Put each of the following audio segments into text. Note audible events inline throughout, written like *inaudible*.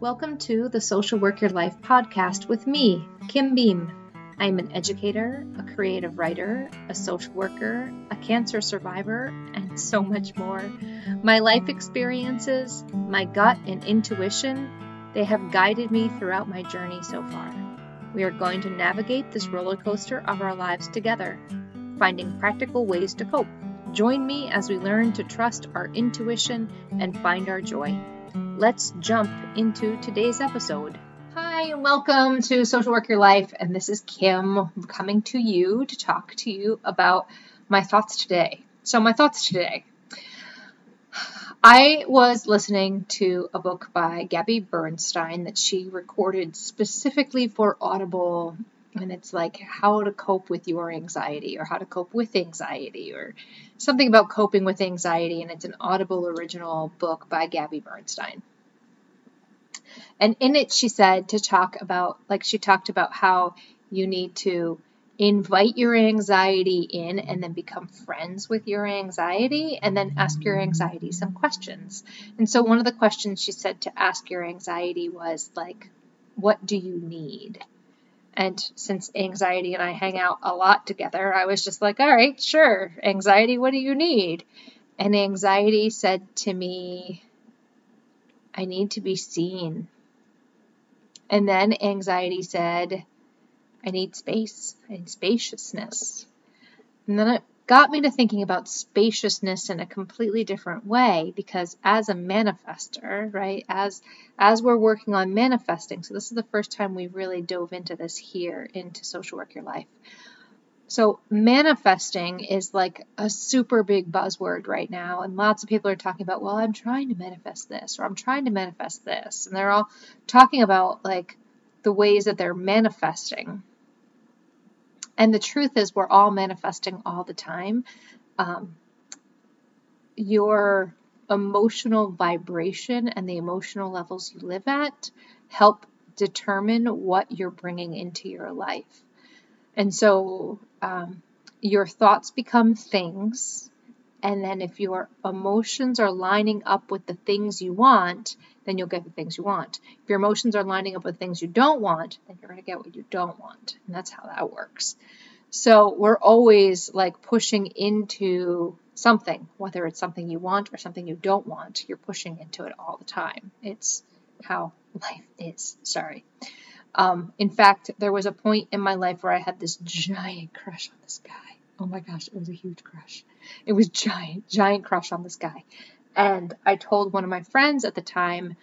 Welcome to the Social Work Your Life podcast with me, Kim Beam. I'm an educator, a creative writer, a social worker, a cancer survivor, and so much more. My life experiences, my gut and intuition, they have guided me throughout my journey so far. We are going to navigate this roller coaster of our lives together, finding practical ways to cope. Join me as we learn to trust our intuition and find our joy. Let's jump into today's episode. Hi, and welcome to Social Work Your Life. And this is Kim coming to you to talk to you about my thoughts today. So, my thoughts today. I was listening to a book by Gabby Bernstein that she recorded specifically for Audible and it's like how to cope with your anxiety or how to cope with anxiety or something about coping with anxiety and it's an audible original book by gabby bernstein and in it she said to talk about like she talked about how you need to invite your anxiety in and then become friends with your anxiety and then ask your anxiety some questions and so one of the questions she said to ask your anxiety was like what do you need and since anxiety and I hang out a lot together, I was just like, all right, sure. Anxiety, what do you need? And anxiety said to me, I need to be seen. And then anxiety said, I need space, need spaciousness. And then it got me to thinking about spaciousness in a completely different way because as a manifester, right, as as we're working on manifesting, so this is the first time we really dove into this here into social work your life. So manifesting is like a super big buzzword right now and lots of people are talking about, well, I'm trying to manifest this or I'm trying to manifest this and they're all talking about like the ways that they're manifesting and the truth is, we're all manifesting all the time. Um, your emotional vibration and the emotional levels you live at help determine what you're bringing into your life. And so um, your thoughts become things. And then if your emotions are lining up with the things you want, then you'll get the things you want. If your emotions are lining up with things you don't want, then you're going to get what you don't want. And that's how that works. So we're always like pushing into something, whether it's something you want or something you don't want, you're pushing into it all the time. It's how life is. Sorry. Um, in fact, there was a point in my life where I had this giant crush on this guy. Oh my gosh, it was a huge crush. It was giant, giant crush on this guy. And I told one of my friends at the time,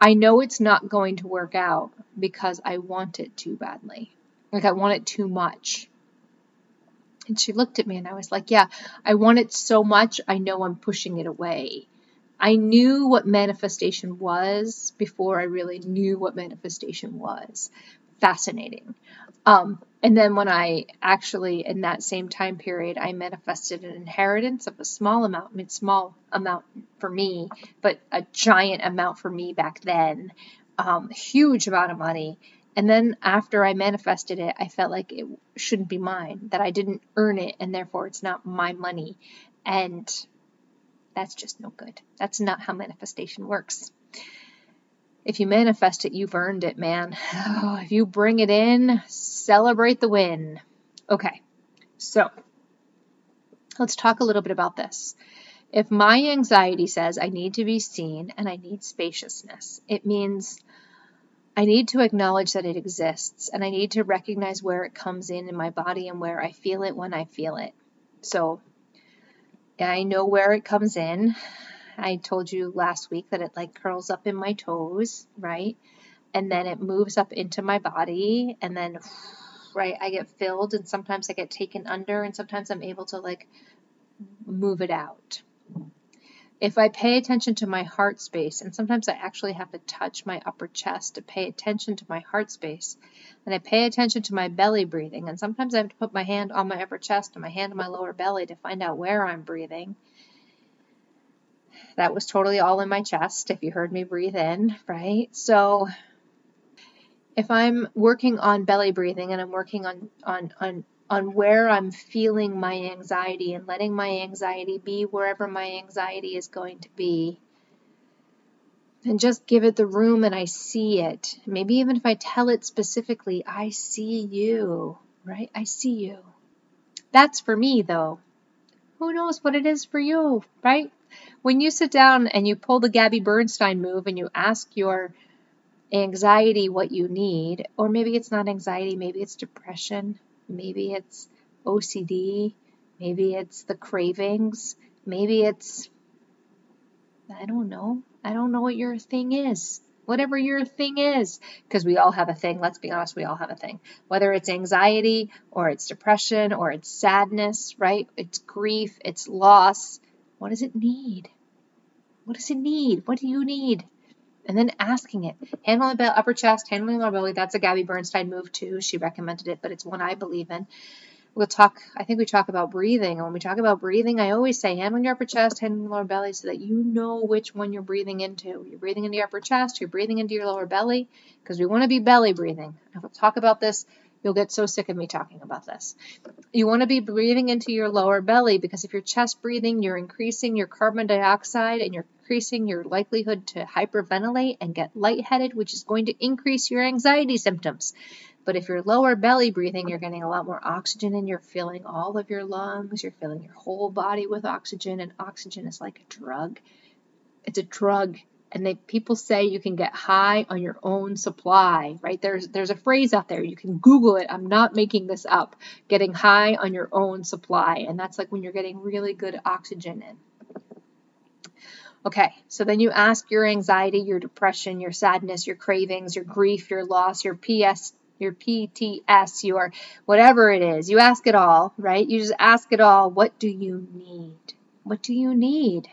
I know it's not going to work out because I want it too badly. Like I want it too much. And she looked at me and I was like, Yeah, I want it so much, I know I'm pushing it away. I knew what manifestation was before I really knew what manifestation was. Fascinating. Um, and then when I actually, in that same time period, I manifested an inheritance of a small amount, I mean, small amount for me, but a giant amount for me back then, um, huge amount of money. And then after I manifested it, I felt like it shouldn't be mine, that I didn't earn it, and therefore it's not my money. And that's just no good. That's not how manifestation works. If you manifest it, you've earned it, man. Oh, *sighs* if you bring it in, celebrate the win. Okay, so let's talk a little bit about this. If my anxiety says I need to be seen and I need spaciousness, it means I need to acknowledge that it exists and I need to recognize where it comes in in my body and where I feel it when I feel it. So I know where it comes in. I told you last week that it like curls up in my toes, right? And then it moves up into my body and then right, I get filled and sometimes I get taken under and sometimes I'm able to like move it out if I pay attention to my heart space, and sometimes I actually have to touch my upper chest to pay attention to my heart space, and I pay attention to my belly breathing, and sometimes I have to put my hand on my upper chest and my hand on my lower belly to find out where I'm breathing. That was totally all in my chest if you heard me breathe in, right? So if I'm working on belly breathing and I'm working on on on on where I'm feeling my anxiety and letting my anxiety be wherever my anxiety is going to be, and just give it the room and I see it. Maybe even if I tell it specifically, I see you, right? I see you. That's for me though. Who knows what it is for you, right? When you sit down and you pull the Gabby Bernstein move and you ask your anxiety what you need, or maybe it's not anxiety, maybe it's depression, maybe it's OCD, maybe it's the cravings, maybe it's, I don't know, I don't know what your thing is. Whatever your thing is, because we all have a thing. Let's be honest, we all have a thing. Whether it's anxiety or it's depression or it's sadness, right? It's grief, it's loss. What does it need? What does it need? What do you need? And then asking it. Handling the upper chest, handling lower belly. That's a Gabby Bernstein move too. She recommended it, but it's one I believe in. We'll talk. I think we talk about breathing. When we talk about breathing, I always say handling your upper chest, hand on handling lower belly, so that you know which one you're breathing into. You're breathing into your upper chest. You're breathing into your lower belly, because we want to be belly breathing. I will talk about this You'll get so sick of me talking about this. You want to be breathing into your lower belly because if you're chest breathing, you're increasing your carbon dioxide and you're increasing your likelihood to hyperventilate and get lightheaded, which is going to increase your anxiety symptoms. But if you're lower belly breathing, you're getting a lot more oxygen and you're filling all of your lungs, you're filling your whole body with oxygen, and oxygen is like a drug. It's a drug and they people say you can get high on your own supply right? There's there's a phrase out there. You can google it. I'm not making this up. Getting high on your own supply and that's like when you're getting really good oxygen in okay so then you ask your anxiety your depression your sadness your cravings your grief your loss your ps your pts your whatever it is you ask it all right you just ask it all what do you need what do you need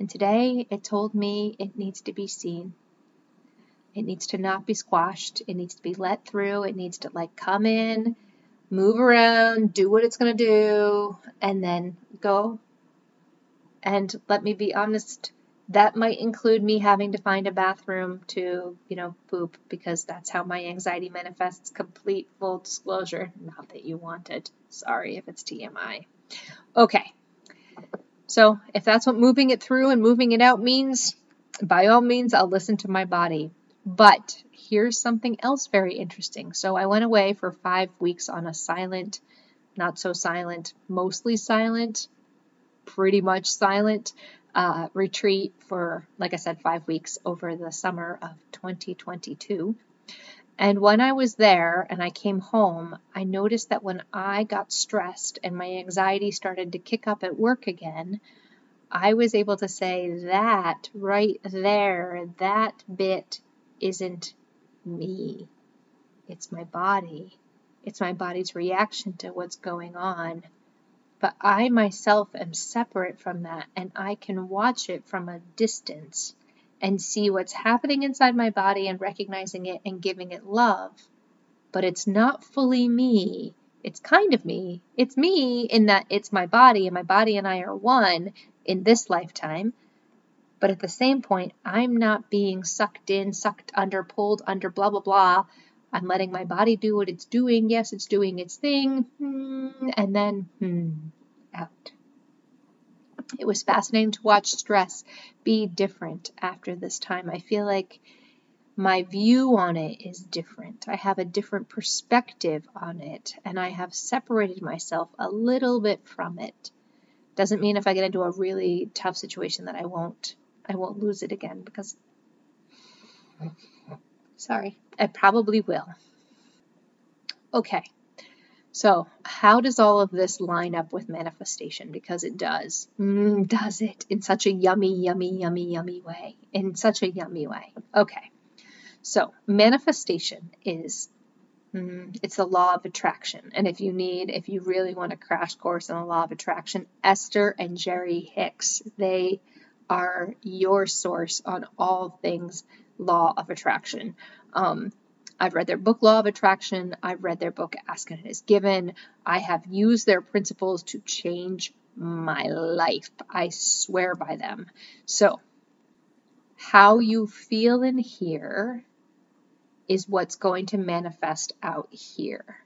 and today it told me it needs to be seen. It needs to not be squashed. It needs to be let through. It needs to like come in, move around, do what it's going to do, and then go. And let me be honest, that might include me having to find a bathroom to, you know, poop because that's how my anxiety manifests. Complete full disclosure. Not that you want it. Sorry if it's TMI. Okay. So if that's what moving it through and moving it out means, by all means, I'll listen to my body. But here's something else very interesting. So I went away for five weeks on a silent, not so silent, mostly silent, pretty much silent uh, retreat for, like I said, five weeks over the summer of 2022. And when I was there and I came home, I noticed that when I got stressed and my anxiety started to kick up at work again, I was able to say that right there, that bit isn't me. It's my body. It's my body's reaction to what's going on. But I myself am separate from that and I can watch it from a distance and see what's happening inside my body and recognizing it and giving it love. But it's not fully me. It's kind of me. It's me in that it's my body, and my body and I are one in this lifetime. But at the same point, I'm not being sucked in, sucked under, pulled under, blah, blah, blah. I'm letting my body do what it's doing. Yes, it's doing its thing. Hmm, and then, hmm, out. It was fascinating to watch stress be different after this time. I feel like my view on it is different. I have a different perspective on it, and I have separated myself a little bit from it. Doesn't mean if I get into a really tough situation that I won't I won't lose it again because sorry, I probably will. Okay. So, how does all of this line up with manifestation? Because it does. Mm, does it? In such a yummy, yummy, yummy, yummy way. In such a yummy way. Okay. So, manifestation is mm, it's the law of attraction. And if you need, if you really want a crash course on the law of attraction, Esther and Jerry Hicks, they are your source on all things law of attraction. Um, I've read their book, Law of Attraction. I've read their book, Ask and It Is Given. I have used their principles to change my life. I swear by them. So, how you feel in here is what's going to manifest out here.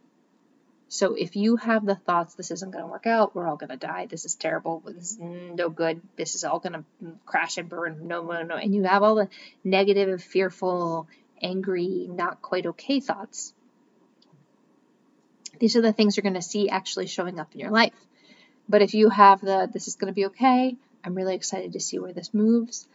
So if you have the thoughts, this isn't going to work out, we're all going to die, this is terrible, this is no good, this is all going to crash and burn, no, no, no, and you have all the negative, fearful, angry, not quite okay thoughts, these are the things you're going to see actually showing up in your life. But if you have the, this is going to be okay, I'm really excited to see where this moves,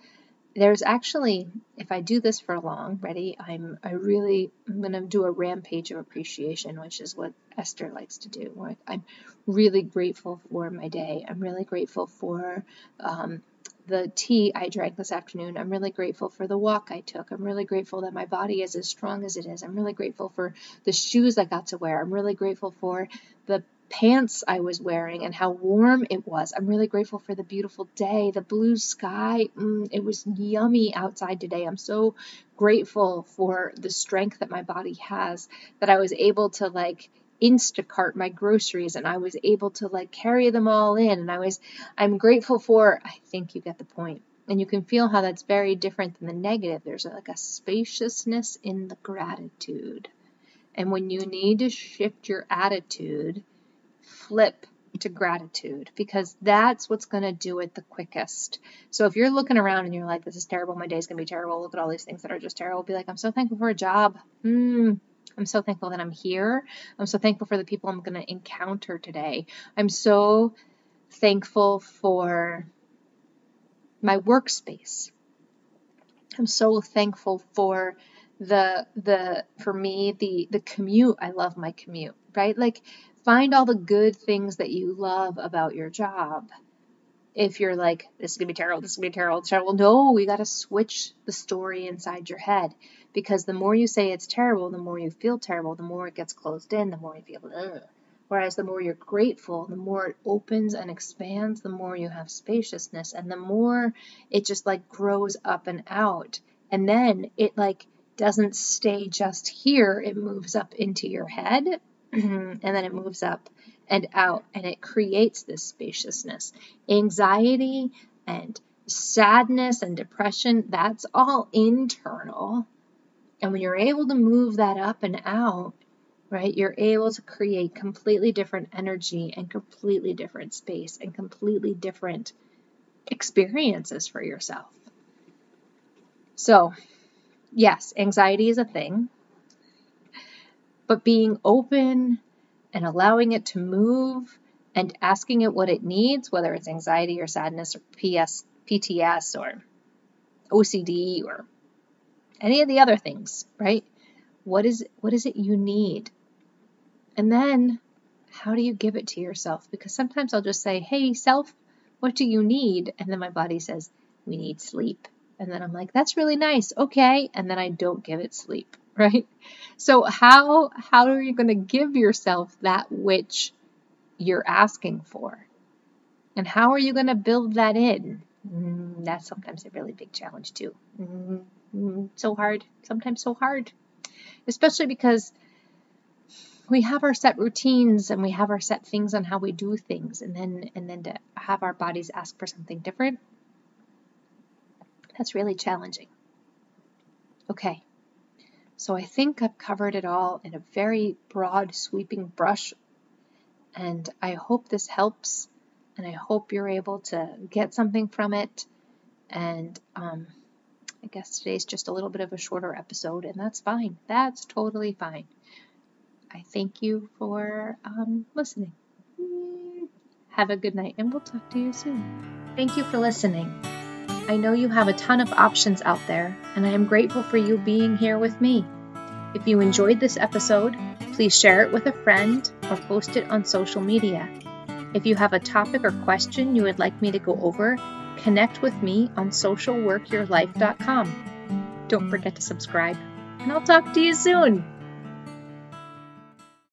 there's actually, if I do this for long, ready, I'm I really I'm gonna do a rampage of appreciation, which is what Esther likes to do. I'm really grateful for my day. I'm really grateful for um, the tea I drank this afternoon. I'm really grateful for the walk I took. I'm really grateful that my body is as strong as it is. I'm really grateful for the shoes I got to wear. I'm really grateful for the pants I was wearing and how warm it was. I'm really grateful for the beautiful day, the blue sky. Mm, it was yummy outside today. I'm so grateful for the strength that my body has that I was able to like Instacart my groceries and I was able to like carry them all in and I was I'm grateful for I think you get the point. And you can feel how that's very different than the negative. There's like a spaciousness in the gratitude. And when you need to shift your attitude, flip to gratitude because that's what's going to do it the quickest. So if you're looking around and you're like, this is terrible, my day's going to be terrible, look at all these things that are just terrible, be like, I'm so thankful for a job. Mm, I'm so thankful that I'm here. I'm so thankful for the people I'm going to encounter today. I'm so thankful for my workspace. I'm so thankful for the the for me the the commute. I love my commute, right? Like Find all the good things that you love about your job. If you're like, this is gonna be terrible, this is gonna be terrible, terrible, no, you gotta switch the story inside your head. Because the more you say it's terrible, the more you feel terrible, the more it gets closed in, the more you feel ugh. Whereas the more you're grateful, the more it opens and expands, the more you have spaciousness, and the more it just like grows up and out. And then it like doesn't stay just here, it moves up into your head *clears throat* and then it moves up and out and it creates this spaciousness. Anxiety and sadness and depression, that's all internal. And when you're able to move that up and out, right, you're able to create completely different energy and completely different space and completely different experiences for yourself. So, yes, anxiety is a thing but being open and allowing it to move and asking it what it needs, whether it's anxiety or sadness or PS, PTS or OCD or any of the other things, right? What is what is it you need? And then how do you give it to yourself? Because sometimes I'll just say, "Hey, self, what do you need?" And then my body says, "We need sleep." And then I'm like, "That's really nice. Okay." And then I don't give it sleep. *laughs* right? So how how are you going to give yourself that which you're asking for? And how are you going to build that in? Mm, that's sometimes a really big challenge too. Mm, so hard, sometimes so hard. Especially because we have our set routines and we have our set things on how we do things and then and then to have our bodies ask for something different that's really challenging. Okay. So I think I've covered it all in a very broad, sweeping brush. And I hope this helps. And I hope you're able to get something from it. And um, I guess today's just a little bit of a shorter episode, and that's fine. That's totally fine. I thank you for um, listening. Have a good night, and we'll talk to you soon. Thank you for listening. I know you have a ton of options out there, and I am grateful for you being here with me. If you enjoyed this episode, please share it with a friend or post it on social media. If you have a topic or question you would like me to go over, connect with me on socialworkyourlife.com. Don't forget to subscribe, and I'll talk to you soon.